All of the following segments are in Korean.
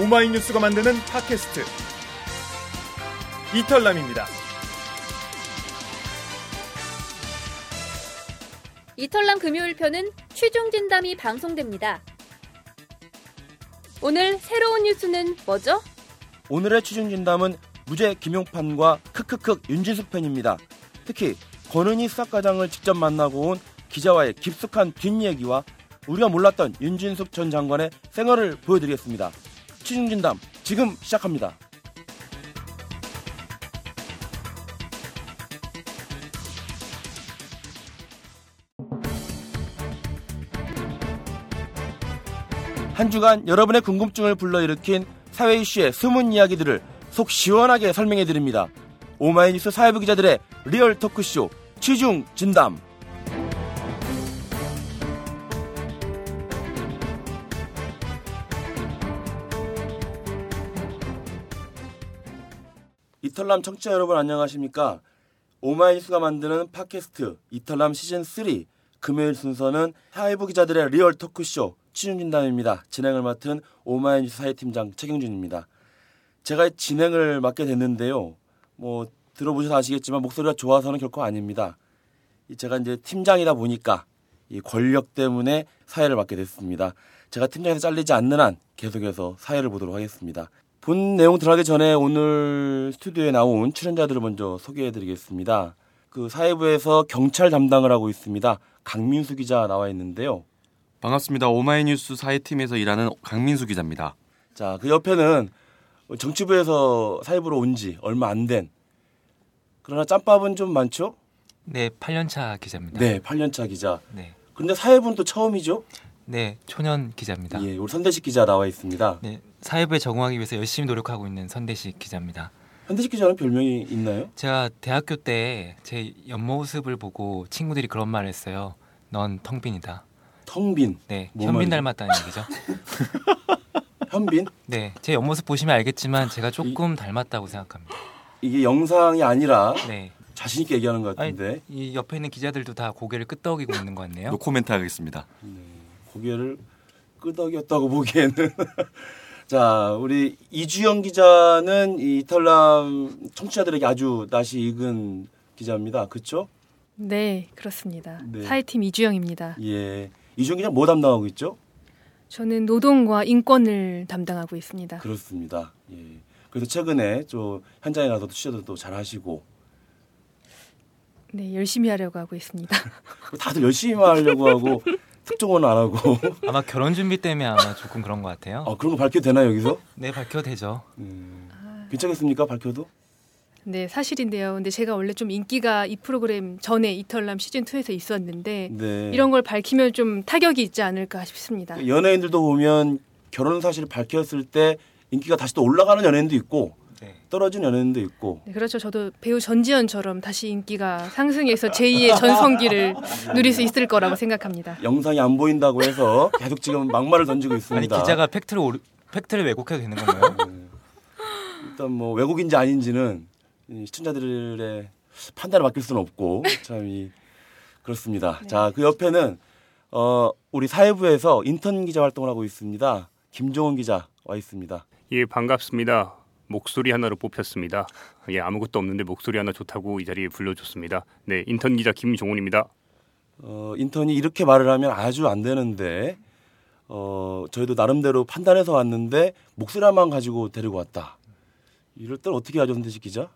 오마이뉴스가 만드는 팟캐스트 이털남입니다. 이털남 금요일 편은 최종 진담이 방송됩니다. 오늘 새로운 뉴스는 뭐죠? 오늘의 취중 진담은 무죄 김용판과 크크크 윤지숙 편입니다. 특히 권은희 수사과장을 직접 만나고 온 기자와의 깊숙한 뒷얘기와 우리가 몰랐던 윤진숙 전 장관의 생활을 보여드리겠습니다. 취중진담 지금 시작합니다. 한 주간 여러분의 궁금증을 불러일으킨 사회 이슈의 숨은 이야기들을 속 시원하게 설명해 드립니다. 오마이뉴스 사회부 기자들의 리얼 토크쇼 취중진담. 이털남 청취자 여러분 안녕하십니까? 오마이뉴스가 만드는 팟캐스트 이털남 시즌 3 금요일 순서는 사회부 기자들의 리얼 토크쇼 취중진담입니다. 진행을 맡은 오마이뉴스 사회팀장 최경준입니다. 제가 진행을 맡게 됐는데요. 뭐 들어보셔서 아시겠지만 목소리가 좋아서는 결코 아닙니다. 제가 이제 팀장이다 보니까 이 권력 때문에 사회를 맡게 됐습니다. 제가 팀장에서 잘리지 않는 한 계속해서 사회를 보도록 하겠습니다. 본 내용 들어가기 전에 오늘 스튜디오에 나온 출연자들을 먼저 소개해드리겠습니다. 그 사회부에서 경찰 담당을 하고 있습니다. 강민수 기자 나와 있는데요. 반갑습니다. 오마이뉴스 사회팀에서 일하는 강민수 기자입니다. 자, 그 옆에는 정치부에서 사회부로 온 지 얼마 안 된 그러나 짬밥은 좀 많죠? 네, 8년차 기자입니다. 네, 8년차 기자. 네. 근데 사회부는 또 처음이죠? 네, 초년 기자입니다. 예, 우리 선대식 기자 나와 있습니다. 네, 사회부에 적응하기 위해서 열심히 노력하고 있는 선대식 기자입니다. 선대식 기자는 별명이 있나요? 제가 대학교 때 제 옆모습을 보고 친구들이 그런 말을 했어요. 넌 텅빈이다. 텅빈. 네, 뭐 현빈? 닮았다는 얘기죠. 현빈? 네, 제 옆모습 보시면 알겠지만 제가 조금 닮았다고 생각합니다. 이게 영상이 아니라 네, 자신 있게 얘기하는 것 아니, 같은데 이 옆에 있는 기자들도 다 고개를 끄덕이고 있는 것 같네요. 노코멘트 하겠습니다. 고개를 끄덕였다고 보기에는 자 우리 이주영 기자는 이 이탈남 청취자들에게 아주 낯이 익은 기자입니다. 그렇죠? 네, 그렇습니다. 네. 사회팀 이주영입니다. 예. 이주영 기자 뭐 담당하고 있죠? 저는 노동과 인권을 담당하고 있습니다. 그렇습니다. 예. 그래서 최근에 좀 현장에 가서 취재도 또잘 하시고 네, 열심히 하려고 하고 있습니다. 다들 열심히 하려고 하고 특종은 안 하고 아마 결혼 준비 때문에 아마 조금 그런 것 같아요. 아, 그런 거 밝혀도 되나 여기서? 네, 밝혀도 되죠. 음, 괜찮겠습니까 밝혀도? 네, 사실인데요. 근데 제가 원래 좀 인기가 이 프로그램 전에 이털남 시즌 2에서 있었는데 네. 이런 걸 밝히면 좀 타격이 있지 않을까 싶습니다. 연예인들도 보면 결혼 사실을 밝혔을 때 인기가 다시 또 올라가는 연예인도 있고 네. 떨어지는 연예인도 있고 네, 그렇죠. 저도 배우 전지현처럼 다시 인기가 상승해서 제2의 전성기를 누릴 수 있을 거라고 생각합니다. 영상이 안 보인다고 해서 계속 지금 막말을 던지고 아니 있습니다. 기자가 팩트를 오르, 팩트를 왜곡해도 되는 건가요? 일단 뭐 외국인지 아닌지는 이 시청자들의 판단을 맡길 수는 없고 참이 그렇습니다. 자그 옆에는 어 우리 사회부에서 인턴 기자 활동을 하고 있습니다. 김종원 기자 와 있습니다. 예, 반갑습니다. 목소리 하나로 뽑혔습니다. 예, 아무것도 없는데 목소리 하나 좋다고 이 자리에 불러줬습니다. 네, 인턴 기자 김종훈입니다. 어, 인턴이 이렇게 말을 하면 아주 안 되는데 어, 저희도 나름대로 판단해서 왔는데 목소리만 가지고 데리고 왔다. 이럴 땐 어떻게 하죠, 선대식 기자?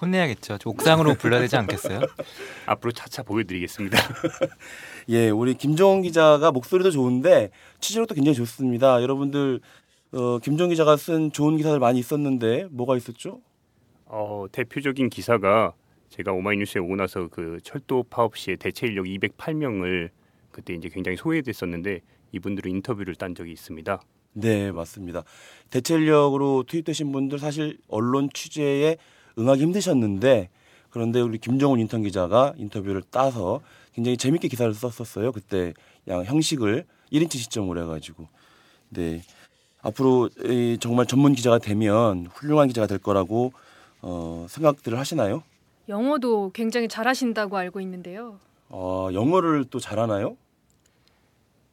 혼내야겠죠. 저 옥상으로 불러야 되지 않겠어요? 앞으로 차차 보여드리겠습니다. 예, 우리 김정은 기자가 목소리도 좋은데 취재력도 굉장히 좋습니다. 여러분들 어, 김정은 기자가 쓴 좋은 기사들 많이 있었는데 뭐가 있었죠? 어, 대표적인 기사가 제가 오마이뉴스에 오고 나서 그 철도 파업 시에 대체 인력 208명을 그때 이제 굉장히 소외됐었는데 이분들은 인터뷰를 딴 적이 있습니다. 네, 맞습니다. 대체 인력으로 투입되신 분들 사실 언론 취재에 응하기 힘드셨는데 그런데 우리 김정훈 인턴 기자가 인터뷰를 따서 굉장히 재밌게 기사를 썼었어요. 그때 양 형식을 1인치 시점으로 해가지고 네 앞으로 이 정말 전문 기자가 되면 훌륭한 기자가 될 거라고 어, 생각들을 하시나요? 영어도 굉장히 잘하신다고 알고 있는데요. 어, 영어를 또 잘하나요?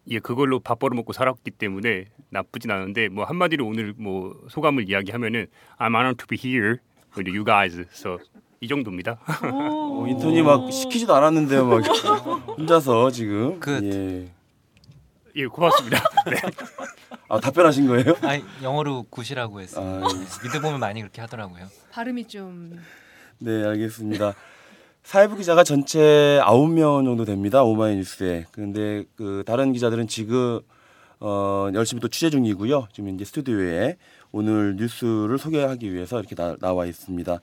예, 그걸로 밥 벌어먹고 살았기 때문에 나쁘진 않은데 뭐 한마디로 오늘 뭐 소감을 이야기하면은 I'm honored to be here with you guys. So 이 정도입니다. 어, 인턴이 막 시키지도 않았는데요, 막 혼자서 지금. 끝. 예. 예, 고맙습니다. 네. 아 답변하신 거예요? 아니 영어로 good이라고 했어요. 아, 미드 보면 많이 그렇게 하더라고요. 발음이 좀 네, 알겠습니다. 사회부 기자가 전체 9명 정도 됩니다. 오마이뉴스에. 그런데 그 다른 기자들은 지금 어, 열심히 또 취재 중이고요. 지금 이제 스튜디오에 오늘 뉴스를 소개하기 위해서 이렇게 나, 나와 있습니다.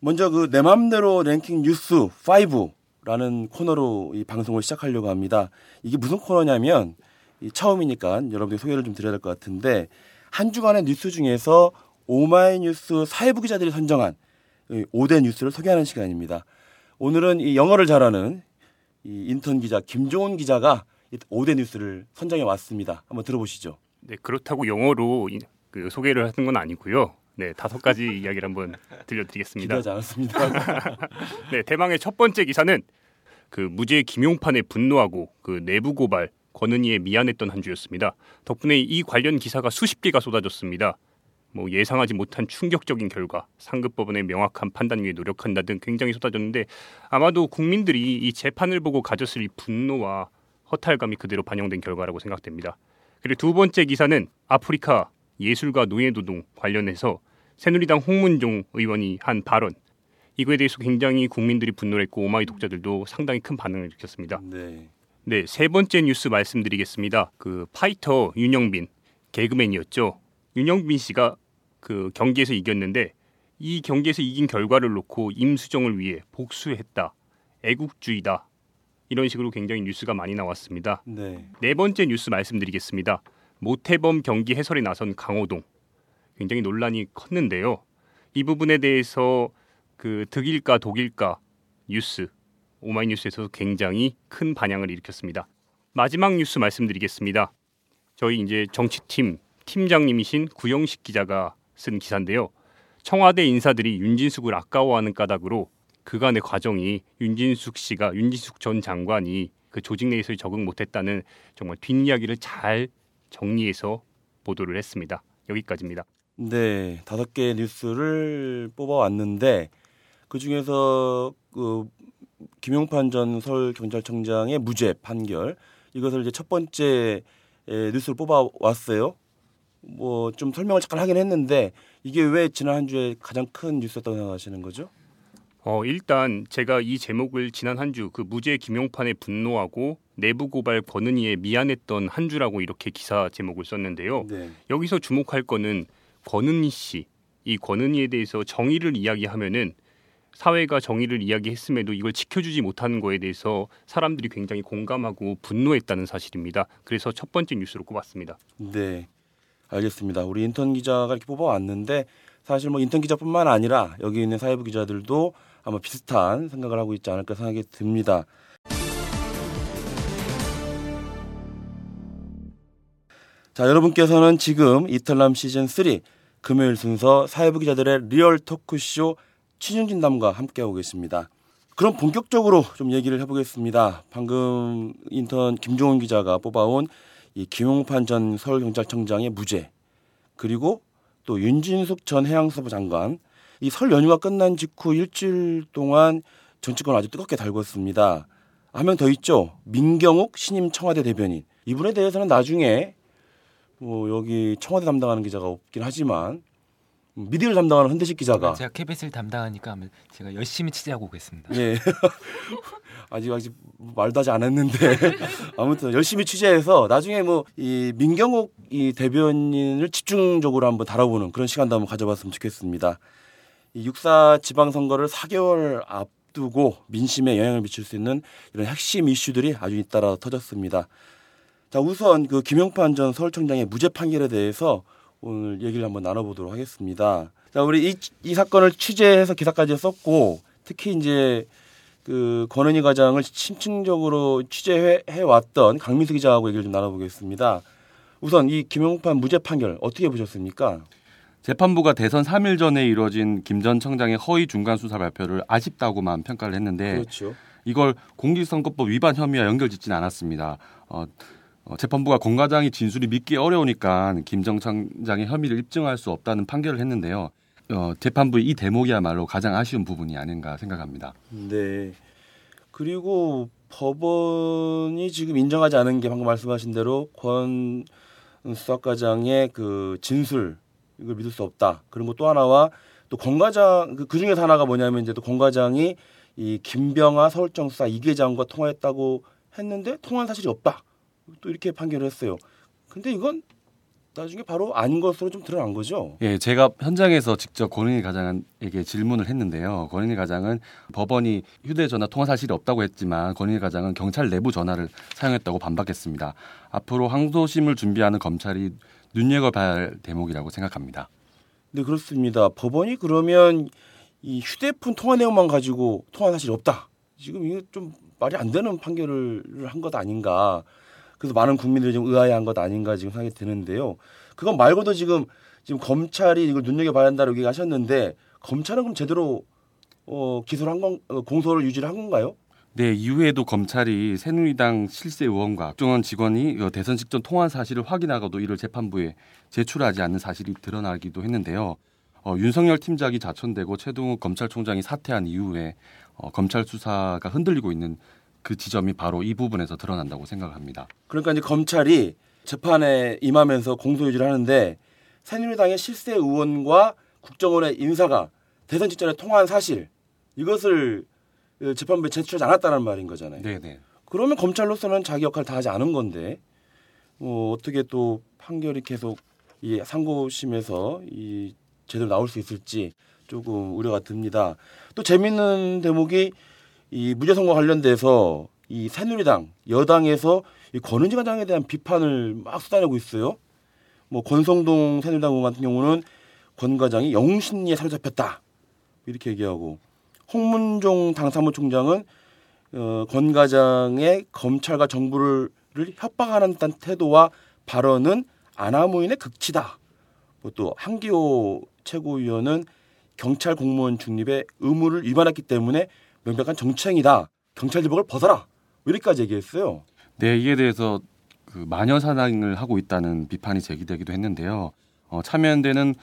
먼저 그 내 맘대로 랭킹 뉴스 5라는 코너로 이 방송을 시작하려고 합니다. 이게 무슨 코너냐면 이 처음이니까 여러분들 소개를 좀 드려야 될 것 같은데 한 주간의 뉴스 중에서 오마이뉴스 사회부 기자들이 선정한 이 5대 뉴스를 소개하는 시간입니다. 오늘은 이 영어를 잘하는 이 인턴 기자 김종훈 기자가 이 5대 뉴스를 선정해 왔습니다. 한번 들어보시죠. 네, 그렇다고 영어로 이- 그 소개를 하는 건 아니고요. 네, 다섯 가지 이야기를 한번 들려드리겠습니다. 기대하지 않았습니다. 네, 대망의 첫 번째 기사는 그 무죄 김용판에 분노하고 그 내부 고발 권은희에 미안했던 한 주였습니다. 덕분에 이 관련 기사가 수십 개가 쏟아졌습니다. 뭐 예상하지 못한 충격적인 결과, 상급 법원의 명확한 판단 위에 노력한다 등 굉장히 쏟아졌는데 아마도 국민들이 이 재판을 보고 가졌을 이 분노와 허탈감이 그대로 반영된 결과라고 생각됩니다. 그리고 두 번째 기사는 아프리카 예술가 노예노동 관련해서 새누리당 홍문종 의원이 한 발언 이거에 대해서 굉장히 국민들이 분노를 했고 오마이 독자들도 상당히 큰 반응을 일으켰습니다. 네. 네, 세 번째 뉴스 말씀드리겠습니다. 그 파이터 윤형빈 개그맨이었죠. 윤형빈 씨가 그 경기에서 이겼는데 이 경기에서 이긴 결과를 놓고 임수정을 위해 복수했다. 애국주의다. 이런 식으로 굉장히 뉴스가 많이 나왔습니다. 네. 네 번째 뉴스 말씀드리겠습니다. 모태범 경기 해설에 나선 강호동 굉장히 논란이 컸는데요. 이 부분에 대해서 그 득일까 독일까 뉴스 오마이뉴스에서 굉장히 큰 반향을 일으켰습니다. 마지막 뉴스 말씀드리겠습니다. 저희 이제 정치팀 팀장님이신 구영식 기자가 쓴 기사인데요. 청와대 인사들이 윤진숙을 아까워하는 까닭으로 그간의 과정이 윤진숙 씨가 윤진숙 전 장관이 그 조직 내에서 적응 못했다는 정말 뒷이야기를 잘 정리해서 보도를 했습니다. 여기까지입니다. 네, 다섯 개의 뉴스를 뽑아왔는데 그 중에서 그 김용판 전 서울 경찰청장의 무죄 판결 이것을 이제 첫 번째 에, 뉴스를 뽑아 왔어요. 뭐 좀 설명을 잠깐 하긴 했는데 이게 왜 지난 한 주에 가장 큰 뉴스였다고 생각하시는 거죠? 어, 일단 제가 이 제목을 지난 한 주 그 무죄 김용판에 분노하고 내부 고발 권은희에 미안했던 한 주라고 이렇게 기사 제목을 썼는데요. 네. 여기서 주목할 거는 권은희 씨. 이 권은희에 대해서 정의를 이야기하면은 사회가 정의를 이야기했음에도 이걸 지켜주지 못하는 거에 대해서 사람들이 굉장히 공감하고 분노했다는 사실입니다. 그래서 첫 번째 뉴스로 꼽았습니다. 네. 알겠습니다. 우리 인턴 기자가 이렇게 뽑아왔는데 사실 뭐 인턴 기자뿐만 아니라 여기 있는 사회부 기자들도 아마 비슷한 생각을 하고 있지 않을까 생각이 듭니다. 자, 여러분께서는 지금 이털남 시즌 3 금요일 순서 사회부 기자들의 리얼 토크쇼 취중진담과 함께하고 계십니다. 그럼 본격적으로 좀 얘기를 해보겠습니다. 방금 인턴 김종훈 기자가 뽑아온 이 김용판 전 서울경찰청장의 무죄 그리고 또 윤진숙 전 해양수산부 장관 이 설 연휴가 끝난 직후 일주일 동안 정치권 아주 뜨겁게 달궜습니다. 한 명 더 있죠. 민경욱 신임 청와대 대변인. 이분에 대해서는 나중에 뭐 여기 청와대 담당하는 기자가 없긴 하지만 미디어를 담당하는 흔대식 기자가 제가 KBS를 담당하니까 제가 열심히 취재하고 오겠습니다. 예. 아직 아직 말도 하지 않았는데 아무튼 열심히 취재해서 나중에 뭐 이 민경욱 이 대변인을 집중적으로 한번 다뤄보는 그런 시간도 한번 가져봤으면 좋겠습니다. 이 육사 지방선거를 4개월 앞두고 민심에 영향을 미칠 수 있는 이런 핵심 이슈들이 아주 잇따라 터졌습니다. 자 우선 그 김용판 전 서울청장의 무죄 판결에 대해서 오늘 얘기를 한번 나눠보도록 하겠습니다. 자 우리 이, 이 사건을 취재해서 기사까지 썼고 특히 이제 그 권은희 과장을 심층적으로 취재해 왔던 강민수 기자하고 얘기를 좀 나눠보겠습니다. 우선 이 김용판 무죄 판결 어떻게 보셨습니까? 재판부가 대선 3일 전에 이뤄진 김 전 청장의 허위 중간 수사 발표를 아쉽다고만 평가를 했는데 그렇죠. 이걸 공직선거법 위반 혐의와 연결짓지는 않았습니다. 어, 어, 재판부가 권 과장이 진술이 믿기 어려우니까 김정 청장의 혐의를 입증할 수 없다는 판결을 했는데요. 어, 재판부의 이 대목이야말로 가장 아쉬운 부분이 아닌가 생각합니다. 네. 그리고 법원이 지금 인정하지 않은 게 방금 말씀하신 대로 권 수사과장의 그 진술 이걸 믿을 수 없다. 그리고 또 하나와 또 권과장 그 중에서 하나가 뭐냐면 이제 또 권과장이 이 김병아 서울청 수사 이계장과 통화했다고 했는데 통화한 사실이 없다. 또 이렇게 판결을 했어요. 근데 이건 나중에 바로 아닌 것으로 좀 드러난 거죠. 예, 제가 현장에서 직접 권은희 과장에게 질문을 했는데요. 권은희 과장은 법원이 휴대전화 통화 사실이 없다고 했지만 권은희 과장은 경찰 내부 전화를 사용했다고 반박했습니다. 앞으로 항소심을 준비하는 검찰이 눈여겨봐야 할 대목이라고 생각합니다. 네 그렇습니다. 법원이 그러면 이 휴대폰 통화 내용만 가지고 통화 사실이 없다. 지금 이게 좀 말이 안 되는 판결을 한 것 아닌가. 그래서 많은 국민들이 좀 의아해한 것 아닌가 지금 생각이 드는데요. 그건 말고도 지금 지금 검찰이 이걸 눈여겨봐야 한다고 얘기하셨는데 검찰은 그럼 제대로 어, 기소를 한 건, 어, 공소를 유지를 한 건가요? 네, 이후에도 검찰이 새누리당 실세 의원과 국정원 직원이 어, 대선 직전 통화 사실을 확인하고도 이를 재판부에 제출하지 않는 사실이 드러나기도 했는데요. 어, 윤석열 팀장이 자천되고 최동욱 검찰총장이 사퇴한 이후에 어, 검찰 수사가 흔들리고 있는 그 지점이 바로 이 부분에서 드러난다고 생각합니다. 그러니까 이제 검찰이 재판에 임하면서 공소 유지를 하는데 새누리당의 실세 의원과 국정원의 인사가 대선 직전에 통화한 사실 이것을 어, 재판부에 제출하지 않았다는 말인 거잖아요. 네, 네. 그러면 검찰로서는 자기 역할을 다 하지 않은 건데 어, 어떻게 또 판결이 계속 이 상고심에서 이 제대로 나올 수 있을지 조금 우려가 듭니다. 또 재밌는 대목이 이 무죄 선고 관련돼서 이 새누리당 여당에서 이 권은지 과장에 대한 비판을 막 쏟아내고 있어요. 뭐 권성동 새누리당 의원 같은 경우는 권 과장이 영신리에 사로잡혔다 이렇게 얘기하고 홍문종 당 사무총장은 어, 권 과장의 검찰과 정부를 협박하는 듯한 태도와 발언은 아나무인의 극치다. 뭐 또 한기호 최고위원은 경찰 공무원 중립의 의무를 위반했기 때문에 명백한 정치행위다. 경찰 제복을 벗어라. 이렇게까지 얘기했어요. 네, 이에 대해서 그 마녀 사냥을 하고 있다는 비판이 제기되기도 했는데요. 어, 참여연대는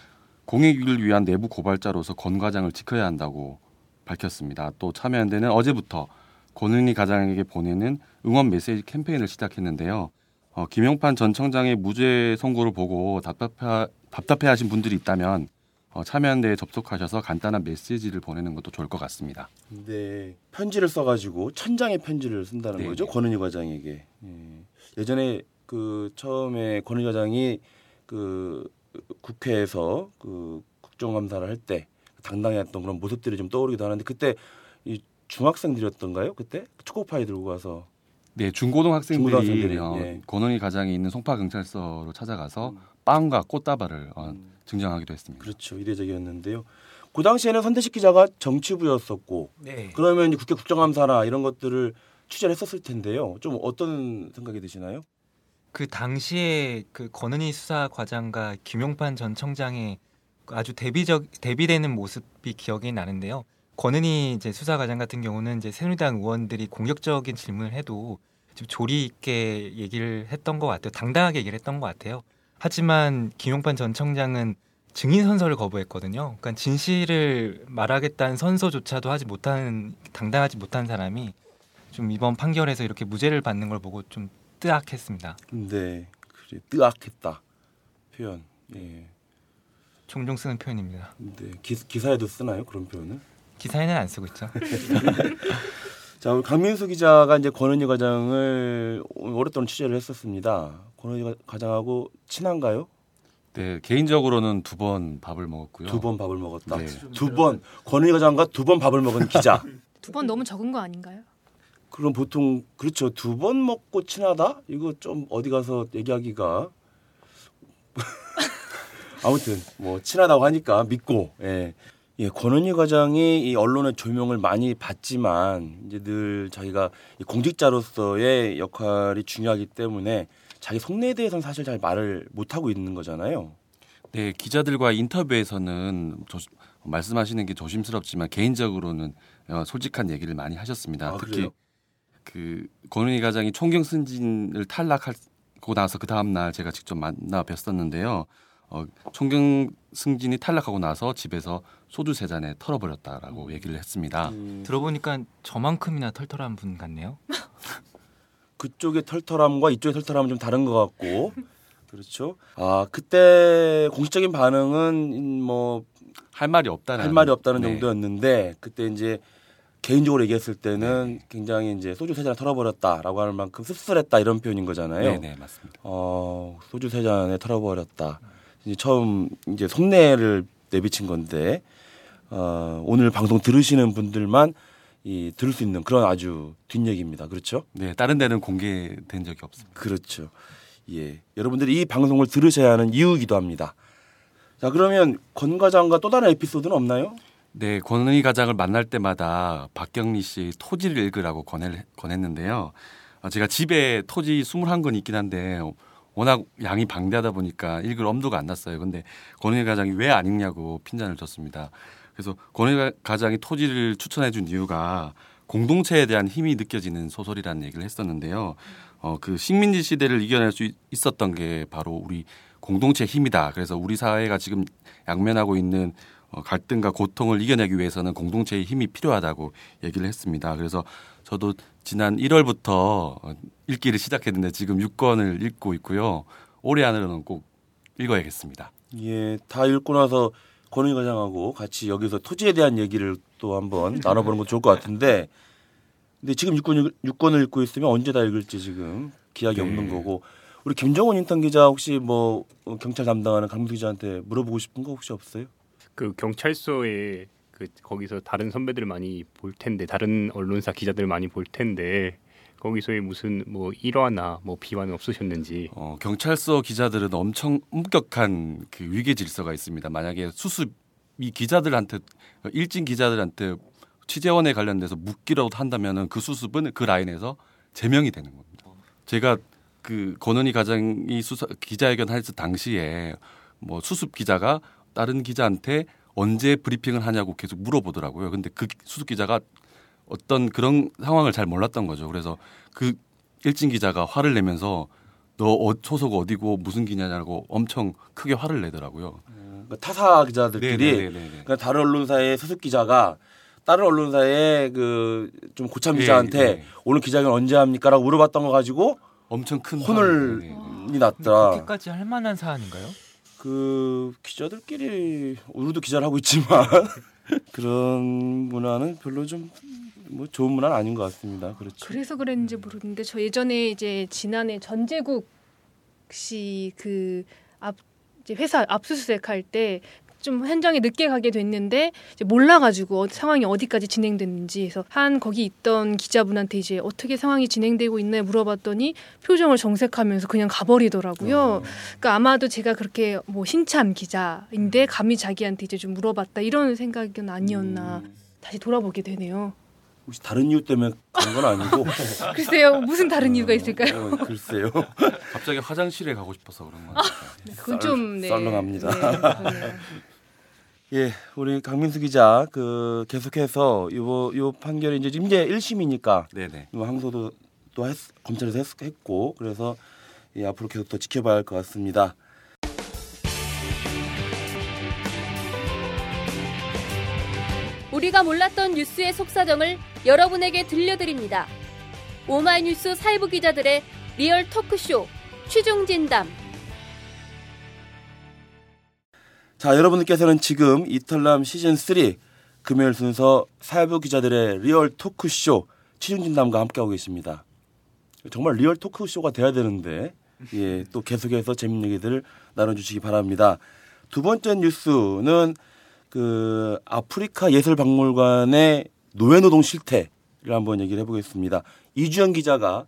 공익을 위한 내부 고발자로서 권 과장을 지켜야 한다고 밝혔습니다. 또 참여연대는 어제부터 권은희 과장에게 보내는 응원 메시지 캠페인을 시작했는데요. 어, 김용판 전 청장의 무죄 선고를 보고 답답해, 답답해하신 분들이 있다면 어, 참여연대에 접속하셔서 간단한 메시지를 보내는 것도 좋을 것 같습니다. 네. 편지를 써가지고 천장의 편지를 쓴다는 네, 거죠. 네. 권은희 과장에게. 예. 예전에 그 처음에 권은희 과장이 그 국회에서 그 국정감사를 할 때 당당했던 그런 모습들이 좀 떠오르기도 하는데 그때 이 중학생들이었던가요? 그때 초코파이 들고 가서 네, 중고등학생들이 중고등학생들이, 어, 예. 권은희 과장이 있는 송파 경찰서로 찾아가서 빵과 꽃다발을 어, 증정하기도 했습니다. 그렇죠 이례적이었는데요. 그 당시에는 선대식 기자가 정치부였었고 네. 그러면 이제 국회 국정감사나 이런 것들을 취재를 했었을 텐데요. 좀 어떤 생각이 드시나요? 그 당시에 그 권은희 수사 과장과 김용판 전 청장의 아주 대비적 대비되는 모습이 기억이 나는데요. 권은희 이제 수사 과장 같은 경우는 이제 새누리당 의원들이 공격적인 질문을 해도 좀 조리 있게 얘기를 했던 것 같아요. 당당하게 얘기를 했던 것 같아요. 하지만 김용판 전 청장은 증인 선서를 거부했거든요. 그러니까 진실을 말하겠다는 선서조차도 하지 못하는 당당하지 못한 사람이 좀 이번 판결에서 이렇게 무죄를 받는 걸 보고 좀 뜨악했습니다. 네, 그래 뜨악했다 표현. 예, 종종 쓰는 표현입니다. 네 기, 기사에도 쓰나요 그런 표현은? 기사에는 안 쓰고 있죠. 자, 우리 강민수 기자가 이제 권은희 과장을 오랫동안 취재를 했었습니다. 과- 과장하고 친한가요? 네, 개인적으로는 두 번 밥을 먹었고요. 두 번 밥을 먹었다. 네. 두번 권은희 과장과 두 번 밥을 먹은 기자. 두 번 너무 적은 거 아닌가요? 그럼 보통 그렇죠. 두 번 먹고 친하다? 이거 좀 어디 가서 얘기하기가 아무튼 뭐 친하다고 하니까 믿고 예. 예, 권은희 과장이 이 언론의 조명을 많이 받지만 이제 늘 자기가 이 공직자로서의 역할이 중요하기 때문에 자기 속내에 대해서는 사실 잘 말을 못 하고 있는 거잖아요. 네, 기자들과 인터뷰에서는 조, 말씀하시는 게 조심스럽지만 개인적으로는 어, 솔직한 얘기를 많이 하셨습니다. 아, 특히 그래요? 그 권은희 과장이 총경 승진을 탈락할 하고 나서 그 다음 날 제가 직접 만나 뵀었는데요. 어, 총경 승진이 탈락하고 나서 집에서 소주 세 잔에 털어버렸다라고 얘기를 했습니다. 음, 들어보니까 저만큼이나 털털한 분 같네요. 그쪽의 털털함과 이쪽의 털털함은 좀 다른 것 같고 그렇죠. 아 그때 공식적인 반응은 뭐할할 말이 없다는 말이 없다는 네. 정도였는데 그때 이제 개인적으로 얘기했을 때는 굉장히 이제 소주 세 잔 털어버렸다라고 하는 만큼 씁쓸했다 이런 표현인 거잖아요. 네, 네, 맞습니다. 어 소주 세 잔에 털어버렸다. 이제 처음 이제 속내를 내비친 건데 어, 오늘 방송 들으시는 분들만 이 들을 수 있는 그런 아주 뒷얘기입니다. 그렇죠? 네, 다른 데는 공개된 적이 없습니다. 그렇죠. 예. 여러분들이 이 방송을 들으셔야 하는 이유이기도 합니다. 자, 그러면 권 과장과 또 다른 에피소드는 없나요? 네, 권은희 가장을 만날 때마다 박경리 씨 토지를 읽으라고 권해, 권했는데요. 어, 제가 집에 토지 21건 있긴 한데 워낙 양이 방대하다 보니까 읽을 엄두가 안 났어요. 근데 권은희 가장이 왜 안 읽냐고 핀잔을 줬습니다. 그래서 권은희 가장이 토지를 추천해 준 이유가 공동체에 대한 힘이 느껴지는 소설이라는 얘기를 했었는데요. 어, 그 식민지 시대를 이겨낼 수 있- 있었던 게 바로 우리 공동체 힘이다. 그래서 우리 사회가 지금 양면하고 있는 어, 갈등과 고통을 이겨내기 위해서는 공동체의 힘이 필요하다고 얘기를 했습니다. 그래서 저도 지난 1월부터 어, 읽기를 시작했는데 지금 6권을 읽고 있고요. 올해 안으로는 꼭 읽어야겠습니다. 예, 다 읽고 나서 권은희 과장하고 같이 여기서 토지에 대한 얘기를 또 한번 나눠보는 것도 좋을 것 같은데, 근데 지금 6권, 6권을 읽고 있으면 언제 다 읽을지 지금 기약이 네. 없는 거고, 우리 김정은 인턴 기자 혹시 뭐 어, 경찰 담당하는 강민수 기자한테 물어보고 싶은 거 혹시 없어요? 그 경찰서에 그 거기서 다른 선배들 많이 볼 텐데 다른 언론사 기자들 많이 볼 텐데 거기서의 무슨 뭐 일화나 뭐 비화는 없으셨는지 어, 경찰서 기자들은 엄청 엄격한 그 위계 질서가 있습니다. 만약에 수습이 기자들한테 일진 기자들한테 취재원에 관련돼서 묻기라도 한다면은 그 수습은 그 라인에서 제명이 되는 겁니다. 제가 그 권은희 과장이 수사 기자회견 할 당시에 뭐 수습 기자가 다른 기자한테 언제 브리핑을 하냐고 계속 물어보더라고요. 근데 그 수습 기자가 어떤 그런 상황을 잘 몰랐던 거죠. 그래서 그 일진 기자가 화를 내면서 너 어, 소속 어디고 무슨 기냐냐고 엄청 크게 화를 내더라고요. 그러니까 타사 기자들끼리 네네네네. 그러니까 다른 언론사의 수습 기자가 다른 언론사의 그 좀 고참 예, 기자한테 예. 오늘 기자회견 언제 합니까라고 물어봤던 거 가지고 엄청 큰 혼을 화를- 네네. 이 났더라. 그렇게까지 할 만한 사안인가요? 그 기자들끼리 우리도 기자를 하고 있지만 그런 문화는 별로 좀 뭐 좋은 문화는 아닌 것 같습니다. 그렇죠. 그래서 그랬는지 모르는데 저 예전에 이제 지난해 전재국 씨그앞 이제 회사 압수수색 할때 좀 현장에 늦게 가게 됐는데 이제 몰라가지고 어- 상황이 어디까지 진행됐는지 해서 한 거기 있던 기자분한테 이제 어떻게 상황이 진행되고 있나 물어봤더니 표정을 정색하면서 그냥 가버리더라고요. 그러니까 아마도 제가 그렇게 뭐 신참 기자인데 감히 자기한테 이제 좀 물어봤다 이런 생각은 아니었나 음, 다시 돌아보게 되네요. 혹시 다른 이유 때문에 그런 건 아니고 글쎄요 무슨 다른 이유가 있을까요? 어, 글쎄요. 갑자기 화장실에 가고 싶어서 그런 거 같아요. 그건 좀 네. 썰렁합니다. 네. 예, 우리 강민수 기자 그 계속해서 요, 요 판결이 이제 이제 1심이니까 네네. 뭐 항소도 또 했, 검찰에서 했, 했고 그래서 예, 앞으로 계속 더 지켜봐야 할 것 같습니다. 우리가 몰랐던 뉴스의 속사정을 여러분에게 들려드립니다. 오마이뉴스 사회부 기자들의 리얼 토크쇼 취중진담 자, 여러분들께서는 지금 이털남 시즌 3 금요일 순서 사회부 기자들의 리얼 토크쇼 취중진담과 함께하고 계십니다. 정말 리얼 토크쇼가 돼야 되는데 예, 또 계속해서 재밌는 얘기들을 나눠주시기 바랍니다. 두 번째 뉴스는 그 아프리카 예술박물관의 노예노동 실태를 한번 얘기를 해보겠습니다. 이주연 기자가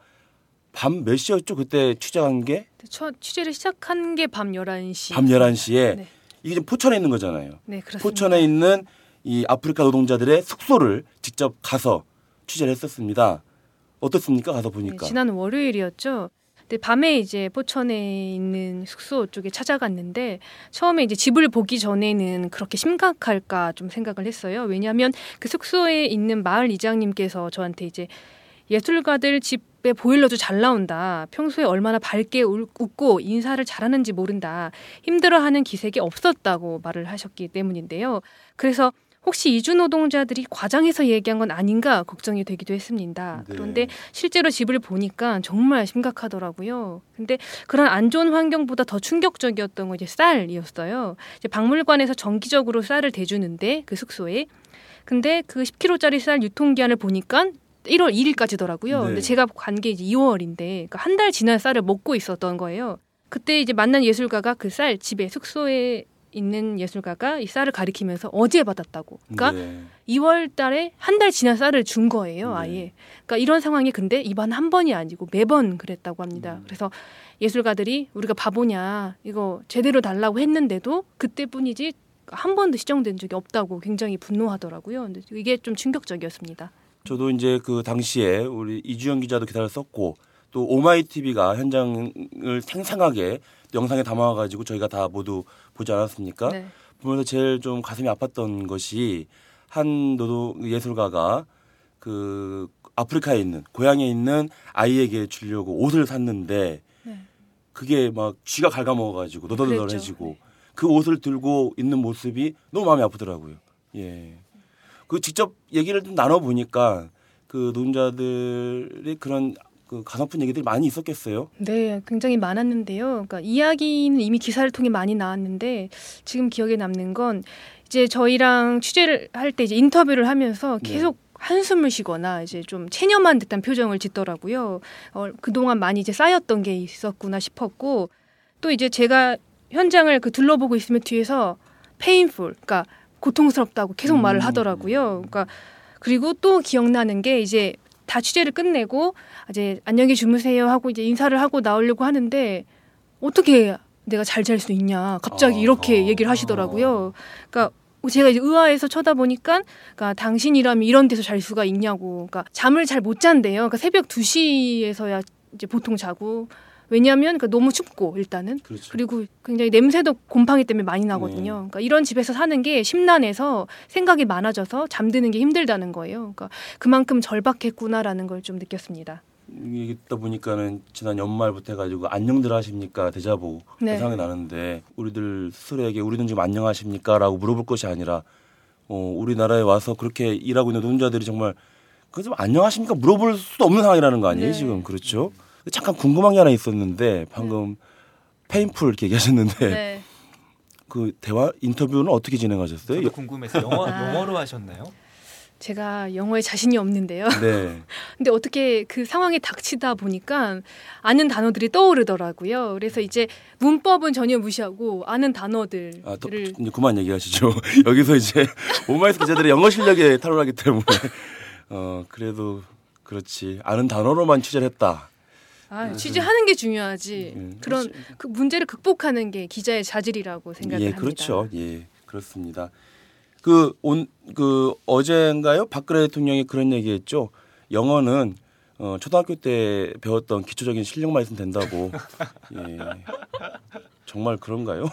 밤 몇 시였죠? 그때 취재한 게? 첫 취재를 시작한 게밤 11시. 밤 11시에 네. 이게 지금 포천에 있는 거잖아요. 네, 그렇습니다. 포천에 있는 이 아프리카 노동자들의 숙소를 직접 가서 취재를 했었습니다. 어떻습니까? 가서 네, 보니까. 지난 월요일이었죠. 근데 밤에 이제 포천에 있는 숙소 쪽에 찾아갔는데 처음에 이제 집을 보기 전에는 그렇게 심각할까 좀 생각을 했어요. 왜냐하면 그 숙소에 있는 마을 이장님께서 저한테 이제 예술가들 집 집에 보일러도 잘 나온다. 평소에 얼마나 밝게 울- 웃고 인사를 잘하는지 모른다. 힘들어하는 기색이 없었다고 말을 하셨기 때문인데요. 그래서 혹시 이주 노동자들이 과장해서 얘기한 건 아닌가 걱정이 되기도 했습니다. 네. 그런데 실제로 집을 보니까 정말 심각하더라고요. 근데 그런 안 좋은 환경보다 더 충격적이었던 건 이제 쌀이었어요. 이제 박물관에서 정기적으로 쌀을 대주는데 그 숙소에 근데 그 10kg짜리 쌀 유통기한을 보니까 1월 2일까지더라고요. 네. 근데 제가 간 게 이제 2월인데 그러니까 한 달 지난 쌀을 먹고 있었던 거예요. 그때 이제 만난 예술가가 그 쌀 집에 숙소에 있는 예술가가 이 쌀을 가리키면서 어제 받았다고. 그러니까 네. 2월 달에 한 달 지난 쌀을 준 거예요, 네. 아예. 그러니까 이런 상황이 근데 이번 한 번이 아니고 매번 그랬다고 합니다. 음. 그래서 예술가들이 우리가 바보냐, 이거 제대로 달라고 했는데도 그때뿐이지 한 번도 시정된 적이 없다고 굉장히 분노하더라고요. 근데 이게 좀 충격적이었습니다. 저도 이제 그 당시에 우리 이주영 기자도 기사를 썼고 또 오마이 TV가 현장을 생생하게 영상에 담아가지고 저희가 다 모두 보지 않았습니까? 네. 보면서 제일 좀 가슴이 아팠던 것이 한 노동 예술가가 그 아프리카에 있는 고향에 있는 아이에게 주려고 옷을 샀는데 네. 그게 막 쥐가 갉아먹어가지고 너덜너덜해지고 그랬죠. 그 옷을 들고 있는 모습이 너무 마음이 아프더라고요. 예. 그 직접 얘기를 좀 나눠 보니까 그 노동자들의 그런 그 가슴 얘기들이 많이 있었겠어요. 네, 굉장히 많았는데요. 그러니까 이야기는 이미 기사를 통해 많이 나왔는데 지금 기억에 남는 건 이제 저희랑 취재를 할 때 이제 인터뷰를 하면서 네. 계속 한숨을 쉬거나 이제 좀 체념한 듯한 표정을 짓더라고요. 어, 그동안 많이 이제 쌓였던 게 있었구나 싶었고 또 이제 제가 현장을 그 둘러보고 있으면 뒤에서 painful, 그러니까 고통스럽다고 계속 말을 음. 하더라고요. 그러니까 그리고 또 기억나는 게 이제 다 취재를 끝내고 이제 안녕히 주무세요 하고 이제 인사를 하고 나오려고 하는데 어떻게 내가 잘 잘 수 있냐 갑자기 어. 이렇게 얘기를 하시더라고요. 그러니까 제가 이제 의아해서 쳐다보니까 그러니까 당신이라면 이런 데서 잘 수가 있냐고. 그러니까 잠을 잘 못 잔대요. 그러니까 새벽 2시에서야 이제 보통 자고 왜냐하면 그러니까 너무 춥고 일단은 그렇죠. 그리고 굉장히 냄새도 곰팡이 때문에 많이 나거든요. 네. 그러니까 이런 집에서 사는 게 심란해서 생각이 많아져서 잠드는 게 힘들다는 거예요. 그러니까 그만큼 절박했구나라는 걸 좀 느꼈습니다. 얘기다 보니까는 지난 연말부터 해가지고 안녕들 하십니까 대자보 네. 대상이 나는데 우리들 스스로에게 우리는 지금 안녕하십니까라고 물어볼 것이 아니라 어, 우리나라에 와서 그렇게 일하고 있는 노동자들이 정말 그 좀 안녕하십니까 물어볼 수도 없는 상황이라는 거 아니에요 네. 지금 그렇죠? 잠깐 궁금한 게 하나 있었는데 방금 페인풀 이렇게 얘기하셨는데 네. 그 대화 인터뷰는 어떻게 진행하셨어요? 저도 궁금해서 영어 아. 영어로 하셨나요? 제가 영어에 자신이 없는데요. 네. 근데 어떻게 그 상황에 닥치다 보니까 아는 단어들이 떠오르더라고요. 그래서 이제 문법은 전혀 무시하고 아는 단어들을 아, 또, 이제 그만 얘기하시죠. 여기서 이제 오마이뉴스 기자들의 영어 실력에 탄로나기 때문에 어 그래도 그렇지 아는 단어로만 취재를 했다. 아, 취재하는 게 중요하지. 음, 그런 그 문제를 극복하는 게 기자의 자질이라고 생각을 예, 합니다. 그렇죠. 예, 그렇습니다. 그 온그 어젠가요? 박근혜 대통령이 그런 얘기했죠. 영어는 어, 초등학교 때 배웠던 기초적인 실력만 있으면 된다고. 예. 정말 그런가요?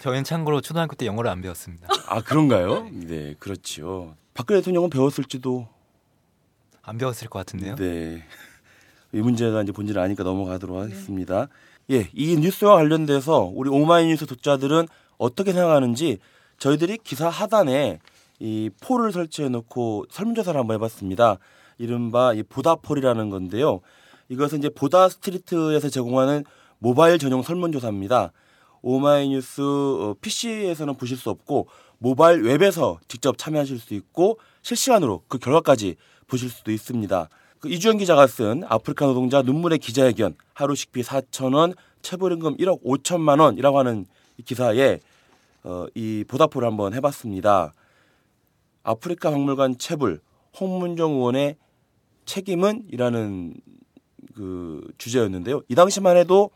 저희는 참고로 초등학교 때 영어를 안 배웠습니다. 아 그런가요? 네, 그렇죠. 박근혜 대통령은 배웠을지도 안 배웠을 것 같은데요. 네. 이 문제가 이제 본질을 아니까 넘어가도록 하겠습니다. 예, 이 뉴스와 관련돼서 우리 오마이뉴스 독자들은 어떻게 생각하는지 저희들이 기사 하단에 이 폴을 설치해 놓고 설문조사를 한번 해봤습니다. 이른바 이 보다폴이라는 건데요. 이것은 이제 보다 스트리트에서 제공하는 모바일 전용 설문조사입니다. 오마이뉴스 어, PC에서는 보실 수 없고 모바일 웹에서 직접 참여하실 수 있고 실시간으로 그 결과까지 보실 수도 있습니다. 그 이주영 기자가 쓴 아프리카 노동자 눈물의 기자회견 하루 식비 4천 원 체불임금 1억 5천만 원이라고 하는 이 기사에 어, 이 보다포를 한번 해봤습니다. 아프리카 박물관 체불 홍문정 의원의 책임은이라는 그 주제였는데요. 이 당시만 해도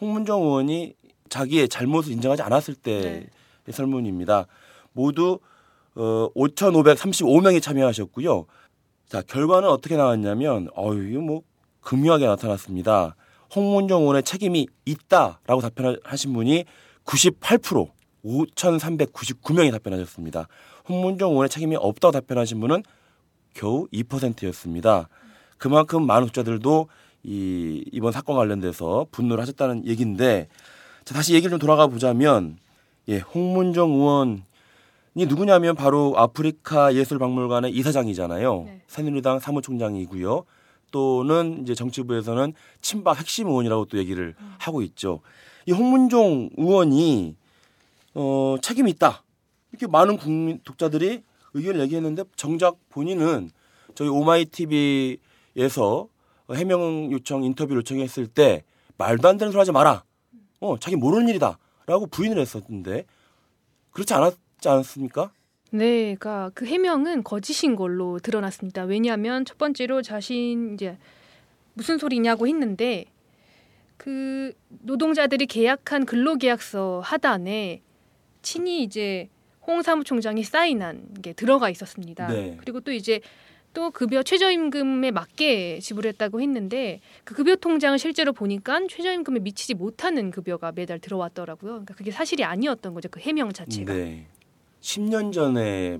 홍문정 의원이 자기의 잘못을 인정하지 않았을 때의 네. 설문입니다. 모두 어, 5,535명이 참여하셨고요. 자 결과는 어떻게 나왔냐면 어유 뭐 금요하게 나타났습니다. 홍문정 의원의 책임이 있다라고 답변하신 분이 98% 5,399명이 답변하셨습니다. 홍문정 의원의 책임이 없다고 답변하신 분은 겨우 2%였습니다. 그만큼 많은 독자들도 이 이번 사건 관련돼서 분노를 하셨다는 얘기인데 자, 다시 얘기를 좀 돌아가 보자면 예, 홍문정 의원이 누구냐면 바로 아프리카 예술박물관의 이사장이잖아요. 네. 새누리당 사무총장이고요. 또는 이제 정치부에서는 친박 핵심 의원이라고 또 얘기를 하고 있죠. 이 홍문종 의원이 어, 책임이 있다. 이렇게 많은 국민 독자들이 의견을 얘기했는데 정작 본인은 저희 오마이 TV에서 해명 요청 인터뷰 요청했을 때 말도 안 되는 소리 하지 마라. 어, 자기 모르는 일이다라고 부인을 했었는데 그렇지 않았 지 않았습니까? 네, 그러니까 그 해명은 거짓인 걸로 드러났습니다. 왜냐하면 첫 번째로 자신 이제 무슨 소리냐고 했는데 그 노동자들이 계약한 근로계약서 하단에 친히 이제 홍 사무총장이 사인한 게 들어가 있었습니다. 네. 그리고 또 이제 또 급여 최저임금에 맞게 지불했다고 했는데 그 급여 통장을 실제로 보니까 최저임금에 미치지 못하는 급여가 매달 들어왔더라고요. 그러니까 그게 사실이 아니었던 거죠. 그 해명 자체가. 네. 10년 전에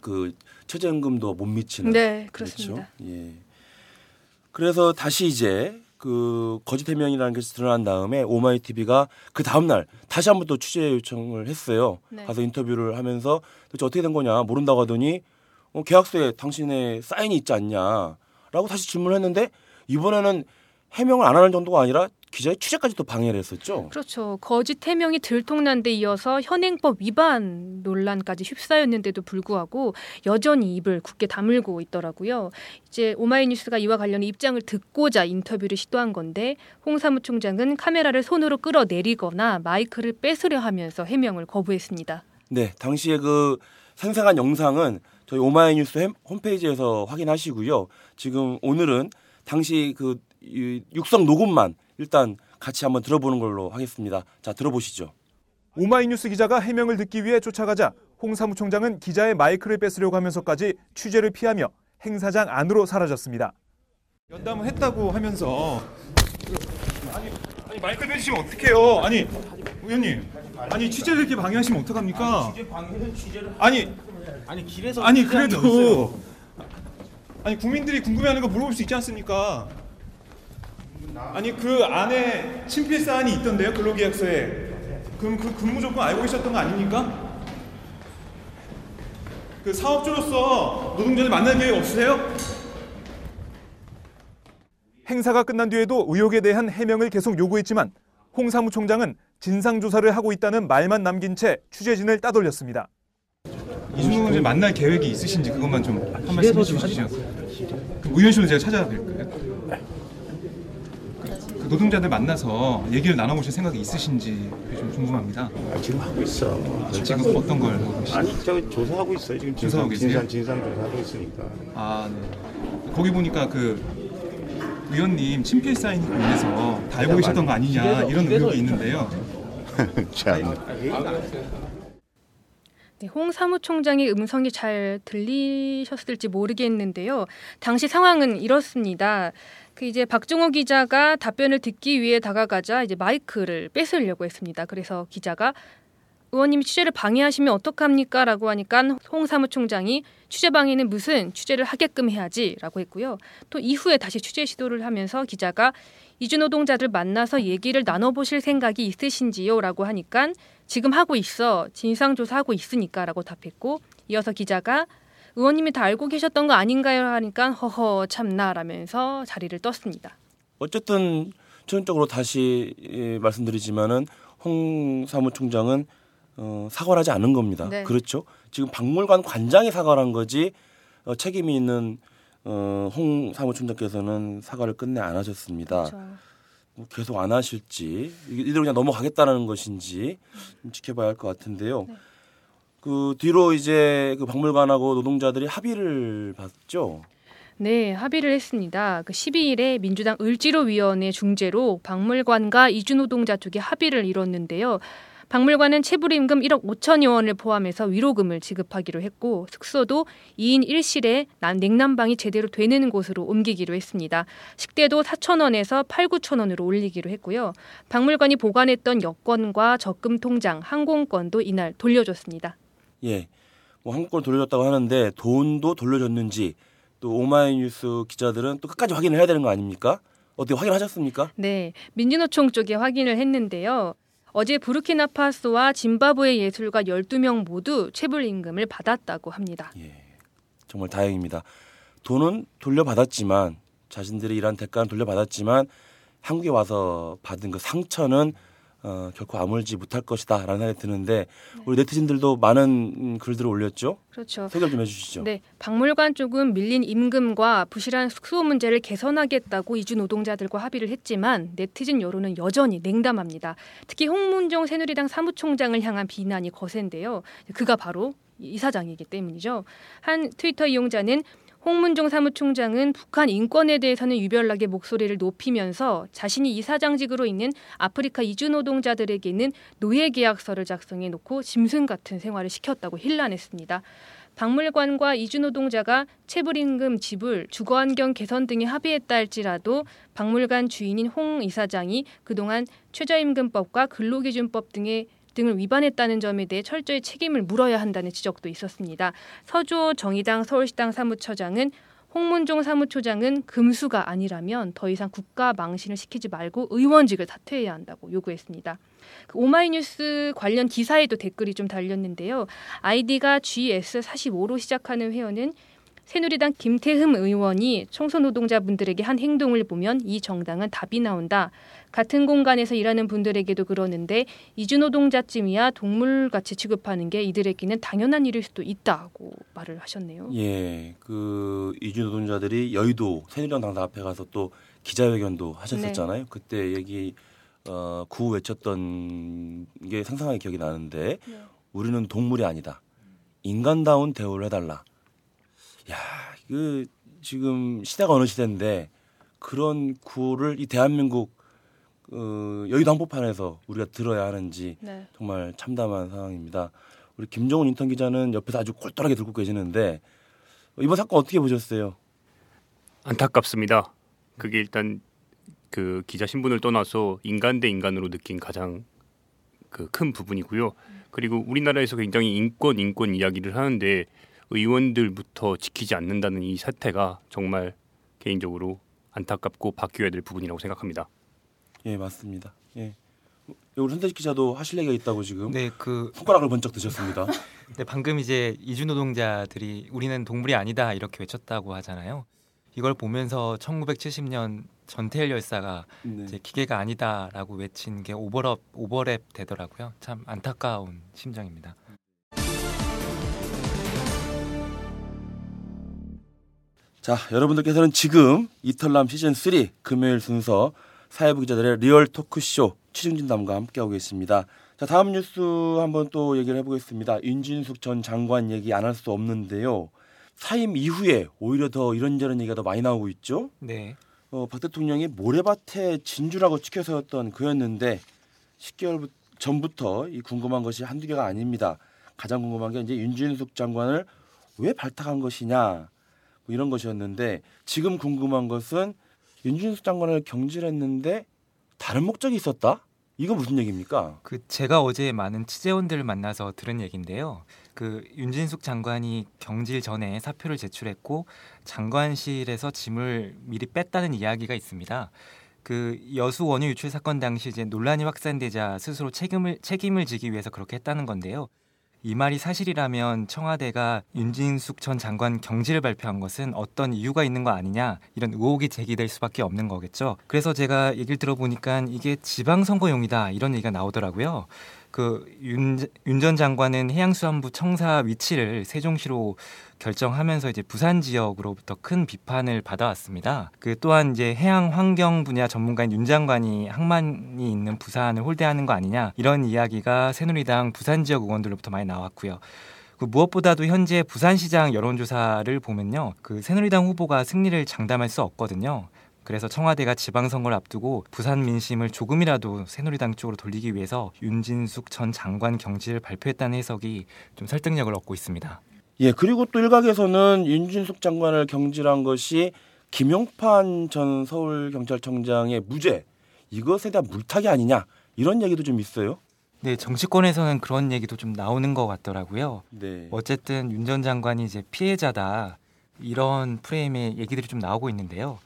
그 최저임금도 못 미치는 네, 그렇습니다. 그렇죠? 예. 그래서 다시 이제 그 거짓 해명이라는 게 드러난 다음에 오마이 TV가 그 다음 날 다시 한번 또 취재 요청을 했어요. 네. 가서 인터뷰를 하면서 도대체 어떻게 된 거냐 모른다고 하더니 어, 계약서에 당신의 사인이 있지 않냐라고 다시 질문을 했는데 이번에는 해명을 안 하는 정도가 아니라 기자의 취재까지 또 방해를 했었죠. 그렇죠. 거짓 해명이 들통난 데 이어서 현행법 위반 논란까지 휩싸였는데도 불구하고 여전히 입을 굳게 다물고 있더라고요. 이제 오마이뉴스가 이와 관련 입장을 듣고자 인터뷰를 시도한 건데 홍 사무총장은 카메라를 손으로 끌어내리거나 마이크를 뺏으려 하면서 해명을 거부했습니다. 네, 당시에 그 생생한 영상은 저희 오마이뉴스 햄- 홈페이지에서 확인하시고요. 지금 오늘은 당시 그 이, 육성 녹음만 일단 같이 한번 들어보는 걸로 하겠습니다. 자, 들어보시죠. 오마이뉴스 기자가 해명을 듣기 위해 쫓아가자 홍 사무총장은 기자의 마이크를 뺏으려고 하면서까지 취재를 피하며 행사장 안으로 사라졌습니다. 연담을 했다고 하면서 아니, 아니 마이크 뺏으시면 어떡해요? 아니 의원님 아니 취재를 이렇게 방해하시면 어떡합니까? 아니 아니 길에서 아니 그래도? 아니 국민들이 궁금해하는 거 물어볼 수 있지 않습니까? 아니 그 안에 친필 사안이 있던데요 근로계약서에 그럼 그 근무 조건 알고 계셨던 거 아닙니까? 그 사업주로서 노동자를 만날 계획 없으세요? 행사가 끝난 뒤에도 의혹에 대한 해명을 계속 요구했지만 홍 사무총장은 진상 조사를 하고 있다는 말만 남긴 채 취재진을 따돌렸습니다. 이준호 의원 만날 계획이 있으신지 그것만 좀 한 말씀 해주시죠. 그 의원실로 제가 찾아뵐까요? 그 노동자들 만나서 얘기를 나눠보실 생각이 있으신지 좀 궁금합니다. 아, 지금 하고 있어. 지금 어떤 걸 하고 계시죠? 아니 저 조사하고 있어요. 지금 조사하고 진상 계세요? 진상 진상 조사하고 있으니까. 아, 네. 거기 보니까 그 의원님 친필 사인 다 알고 계셨던 거 아니냐 이런 의혹이 있는데요. 참. 네, 홍 사무총장의 음성이 잘 들리셨을지 모르겠는데요. 당시 상황은 이렇습니다. 그 이제 박종호 기자가 답변을 듣기 위해 다가가자 이제 마이크를 뺏으려고 했습니다. 그래서 기자가 의원님이 취재를 방해하시면 어떡합니까? 라고 하니까 홍 사무총장이 취재 방해는 무슨 취재를 하게끔 해야지 라고 했고요. 또 이후에 다시 취재 시도를 하면서 기자가 이주 노동자들 만나서 얘기를 나눠보실 생각이 있으신지요? 라고 하니까 지금 하고 있어. 진상조사하고 있으니까 라고 답했고 이어서 기자가 의원님이 다 알고 계셨던 거 아닌가요? 하니까 허허 참나라면서 자리를 떴습니다. 어쨌든 최종적으로 다시 예, 말씀드리지만은 홍 사무총장은 어, 사과를 하지 않은 겁니다. 네. 그렇죠. 지금 박물관 관장이 사과를 한 거지 어, 책임이 있는 어, 홍 사무총장께서는 사과를 끝내 안 하셨습니다. 그렇죠. 뭐 계속 안 하실지 이- 이대로 그냥 넘어가겠다는 것인지 좀 지켜봐야 할 것 같은데요. 네. 그 뒤로 이제 그 박물관하고 노동자들이 합의를 봤죠. 네, 합의를 했습니다. 그 12일에 민주당 을지로위원회 중재로 박물관과 이주노동자 쪽이 합의를 이뤘는데요. 박물관은 체불임금 1억 5천여 원을 포함해서 위로금을 지급하기로 했고 숙소도 2인 1실에 냉난방이 제대로 되는 곳으로 옮기기로 했습니다. 식대도 4천 원에서 8, 9천 원으로 올리기로 했고요. 박물관이 보관했던 여권과 적금 통장, 항공권도 이날 돌려줬습니다. 예. 뭐 한국을 돌려줬다고 하는데 돈도 돌려줬는지 또 오마이뉴스 기자들은 또 끝까지 확인을 해야 되는 거 아닙니까? 어떻게 확인하셨습니까? 네, 민주노총 쪽에 확인을 했는데요. 어제 부르키나파소와 짐바브웨 예술가 12명 모두 체불 임금을 받았다고 합니다. 예, 정말 다행입니다. 돈은 돌려받았지만 자신들이 일한 대가는 돌려받았지만 한국에 와서 받은 그 상처는 어, 결코 아물지 못할 것이다라는 생각이 드는데 우리 네티즌들도 많은 음, 글들을 올렸죠. 그렇죠. 소개 좀 해주시죠. 네, 박물관 쪽은 밀린 임금과 부실한 수호 문제를 개선하겠다고 이주 노동자들과 합의를 했지만 네티즌 여론은 여전히 냉담합니다. 특히 홍문종 새누리당 사무총장을 향한 비난이 거센데요. 그가 바로 이사장이기 때문이죠. 한 트위터 이용자는 홍문종 사무총장은 북한 인권에 대해서는 유별나게 목소리를 높이면서 자신이 이사장직으로 있는 아프리카 이주 노동자들에게는 노예 계약서를 작성해 놓고 짐승 같은 생활을 시켰다고 힐난했습니다. 박물관과 이주 노동자가 체불임금 지불, 주거환경 개선 등에 합의했다 할지라도 박물관 주인인 홍 이사장이 그동안 최저임금법과 근로기준법 등의 등을 위반했다는 점에 대해 철저히 책임을 물어야 한다는 지적도 있었습니다. 서주호 정의당 서울시당 사무처장은 홍문종 사무처장은 금수가 아니라면 더 이상 국가 망신을 시키지 말고 의원직을 사퇴해야 한다고 요구했습니다. 그 오마이뉴스 관련 기사에도 댓글이 좀 달렸는데요. 아이디가 GS45로 시작하는 회원은 새누리당 김태흠 의원이 청소노동자분들에게 한 행동을 보면 이 정당은 답이 나온다. 같은 공간에서 일하는 분들에게도 그러는데 이주노동자쯤이야 동물같이 취급하는 게 이들에게는 당연한 일일 수도 있다고 말을 하셨네요. 예, 그 이주 노동자들이 여의도 새누리당 당사 앞에 가서 또 기자회견도 하셨었잖아요. 그때 얘기 어, 구호 외쳤던 게 상상하게 기억이 나는데 네. 우리는 동물이 아니다. 인간다운 대우를 해달라. 야, 그 지금 시대가 어느 시대인데 그런 구호를 이 대한민국 어, 여의도 한복판에서 우리가 들어야 하는지 네. 정말 참담한 상황입니다. 우리 김정은 인턴 기자는 옆에서 아주 꼴똘하게 들고 계시는데 이번 사건 어떻게 보셨어요? 안타깝습니다. 그게 일단 그 기자 신분을 떠나서 인간 대 인간으로 느낀 가장 그 큰 부분이고요. 그리고 우리나라에서 굉장히 인권 인권 이야기를 하는데 의원들부터 지키지 않는다는 이 사태가 정말 개인적으로 안타깝고 바뀌어야 될 부분이라고 생각합니다. 예, 맞습니다. 예. 우리 손대식 기자도 하실 얘기가 있다고 지금 네, 그 손가락을 번쩍 드셨습니다. 네, 방금 이제 이주 노동자들이 우리는 동물이 아니다 이렇게 외쳤다고 하잖아요. 이걸 보면서 1970년 전태일 열사가 네. 이제 기계가 아니다라고 외친 게 오버랩 오버랩 되더라고요. 참 안타까운 심정입니다. 자, 여러분들께서는 지금 이털남 시즌 3 금요일 순서 사회부 기자들의 리얼 토크쇼 취중진담과 함께하고 계십니다. 자, 다음 뉴스 한번 또 얘기를 해보겠습니다. 윤진숙 전 장관 얘기 안 할 수 없는데요. 사임 이후에 오히려 더 이런저런 얘기가 더 많이 나오고 있죠. 네. 어, 박 대통령이 모래밭에 진주라고 치켜 세웠던 그였는데 10개월 전부터 이 궁금한 것이 한두 개가 아닙니다. 가장 궁금한 게 이제 윤진숙 장관을 왜 발탁한 것이냐 뭐 이런 것이었는데 지금 궁금한 것은 윤진숙 장관을 경질했는데 다른 목적이 있었다? 이거 무슨 얘기입니까? 그 제가 어제 많은 취재원들을 만나서 들은 얘기인데요. 그 윤진숙 장관이 경질 전에 사표를 제출했고 장관실에서 짐을 미리 뺐다는 이야기가 있습니다. 그 여수 원유 유출 사건 당시 이제 논란이 확산되자 스스로 책임을 책임을 지기 위해서 그렇게 했다는 건데요. 이 말이 사실이라면 청와대가 윤진숙 전 장관 경질을 발표한 것은 어떤 이유가 있는 거 아니냐 이런 의혹이 제기될 수밖에 없는 거겠죠. 그래서 제가 얘기를 들어보니까 이게 지방선거용이다 이런 얘기가 나오더라고요. 그윤 전 장관은 해양수산부 청사 위치를 세종시로 결정하면서 이제 부산 지역으로부터 큰 비판을 받아왔습니다. 그 또한 이제 해양 환경 분야 전문가인 윤 장관이 항만이 있는 부산을 홀대하는 거 아니냐 이런 이야기가 새누리당 부산 지역 의원들로부터 많이 나왔고요. 그 무엇보다도 현재 부산시장 여론조사를 보면요, 그 새누리당 후보가 승리를 장담할 수 없거든요. 그래서 청와대가 지방선거를 앞두고 부산 민심을 조금이라도 새누리당 쪽으로 돌리기 위해서 윤진숙 전 장관 경질을 발표했다는 해석이 좀 설득력을 얻고 있습니다. 예, 그리고 또 일각에서는 윤진숙 장관을 경질한 것이 김용판 전 서울경찰청장의 무죄 이것에 대한 물타기 아니냐 이런 얘기도 좀 있어요. 네, 정치권에서는 그런 얘기도 좀 나오는 것 같더라고요. 네. 어쨌든 윤 전 장관이 이제 피해자다. 이런 프레임의 얘기들이 좀 나오고 있는데요.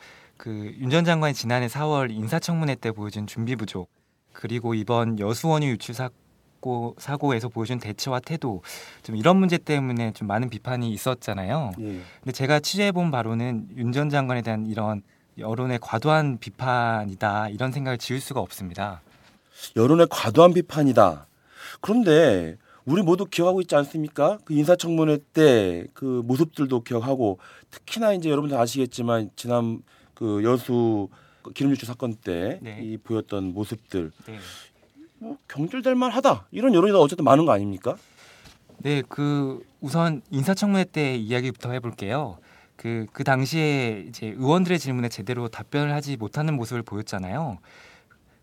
그 윤 전 장관이 지난해 4월 인사청문회 때 보여준 준비 부족 그리고 이번 여수원유 유출 사고 사고에서 보여준 대처와 태도 좀 이런 문제 때문에 좀 많은 비판이 있었잖아요. 예. 근데 제가 취재해 본 바로는 윤 전 장관에 대한 이런 여론의 과도한 비판이다 이런 생각을 지울 수가 없습니다. 여론의 과도한 비판이다. 그런데 우리 모두 기억하고 있지 않습니까? 그 인사청문회 때 그 모습들도 기억하고 특히나 이제 여러분들 아시겠지만 지난 그 여수 그 기름 유출 사건 때이 네. 보였던 모습들 네. 뭐 경질될 만하다 이런 여론이 어쨌든 많은 거 아닙니까? 네, 그 우선 인사청문회 때 이야기부터 해볼게요. 그, 그 당시에 이제 의원들의 질문에 제대로 답변을 하지 못하는 모습을 보였잖아요.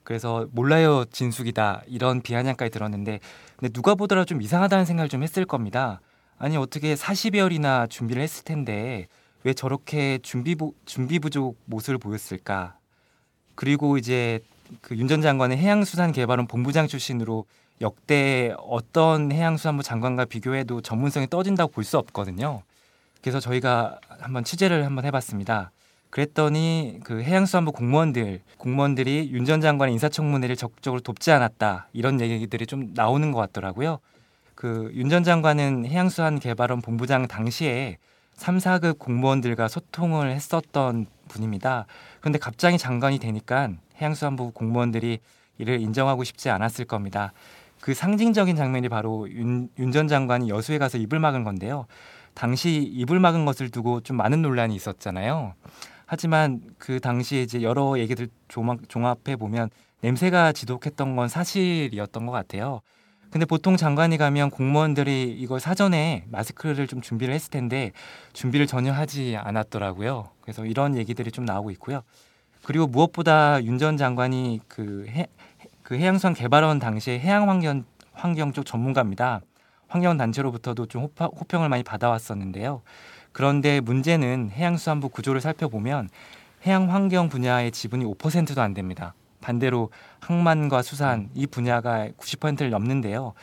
그래서 몰라요 진숙이다 이런 비아냥까지 들었는데 근데 누가 보더라도 좀 이상하다는 생각을 좀 했을 겁니다. 아니 어떻게 40여일이나 준비를 했을 텐데 왜 저렇게 준비 부, 준비 부족 모습을 보였을까? 그리고 이제 그 윤 전 장관은 해양수산개발원 본부장 출신으로 역대 어떤 해양수산부 장관과 비교해도 전문성이 떨어진다고 볼 수 없거든요. 그래서 저희가 한번 취재를 한번 해봤습니다. 그랬더니 그 해양수산부 공무원들 공무원들이 윤 전 장관의 인사청문회를 적극적으로 돕지 않았다 이런 얘기들이 좀 나오는 것 같더라고요. 그 윤 전 장관은 해양수산개발원 본부장 당시에 3, 4급 공무원들과 소통을 했었던 분입니다. 그런데 갑자기 장관이 되니까 해양수산부 공무원들이 이를 인정하고 싶지 않았을 겁니다. 그 상징적인 장면이 바로 윤전 장관이 여수에 가서 입을 막은 건데요. 당시 입을 막은 것을 두고 좀 많은 논란이 있었잖아요. 하지만 그 당시에 이제 여러 얘기들 종합해 보면 냄새가 지독했던 건 사실이었던 것 같아요. 근데 보통 장관이 가면 공무원들이 이걸 사전에 마스크를 좀 준비를 했을 텐데 준비를 전혀 하지 않았더라고요. 그래서 이런 얘기들이 좀 나오고 있고요. 그리고 무엇보다 윤 전 장관이 그, 해, 그 해양수산 개발원 당시에 해양 환경 환경 쪽 전문가입니다. 환경 단체로부터도 좀 호파, 호평을 많이 받아왔었는데요. 그런데 문제는 해양수산부 구조를 살펴보면 해양 환경 분야의 지분이 5%도 안 됩니다. 반대로 항만과 수산 이 분야가 90%를 넘는데요.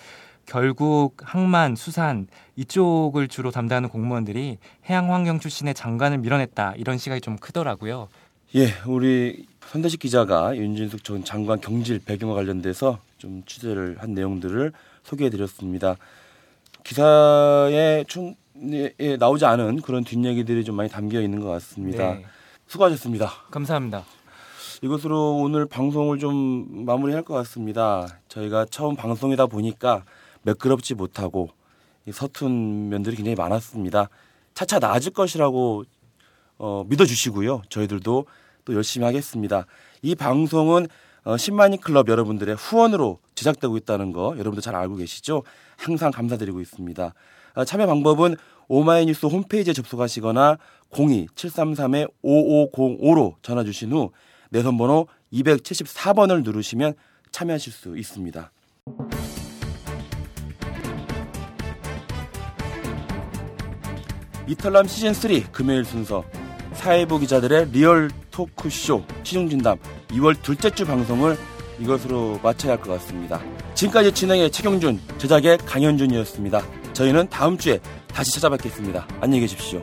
결국 항만, 수산 이쪽을 주로 담당하는 공무원들이 해양 환경 출신의 장관을 밀어냈다 이런 시각이 좀 크더라고요. 예, 우리 선대식 기자가 윤진숙 전 장관 경질 배경과 관련돼서 좀 취재를 한 내용들을 소개해드렸습니다. 기사에 충 예, 나오지 않은 그런 뒷얘기들이 좀 많이 담겨 있는 것 같습니다. 네, 수고하셨습니다. 감사합니다. 이것으로 오늘 방송을 좀 마무리할 것 같습니다. 저희가 처음 방송이다 보니까 매끄럽지 못하고 이 서툰 면들이 굉장히 많았습니다. 차차 나아질 것이라고 어, 믿어주시고요. 저희들도 또 열심히 하겠습니다. 이 방송은 어, 10만인 클럽 여러분들의 후원으로 제작되고 있다는 거 여러분들 잘 알고 계시죠? 항상 감사드리고 있습니다. 어, 참여 방법은 오마이뉴스 홈페이지에 접속하시거나 02-733-5505로 전화 주신 후 내선 번호 274번을 누르시면 참여하실 수 있습니다. 이탈람 시즌 3 금요일 순서 사회부 기자들의 리얼 토크쇼 취중진담 2월 둘째 주 방송을 이것으로 마쳐야 할 것 같습니다. 지금까지 진행의 최경준, 제작의 강현준이었습니다. 저희는 다음 주에 다시 찾아뵙겠습니다. 안녕히 계십시오.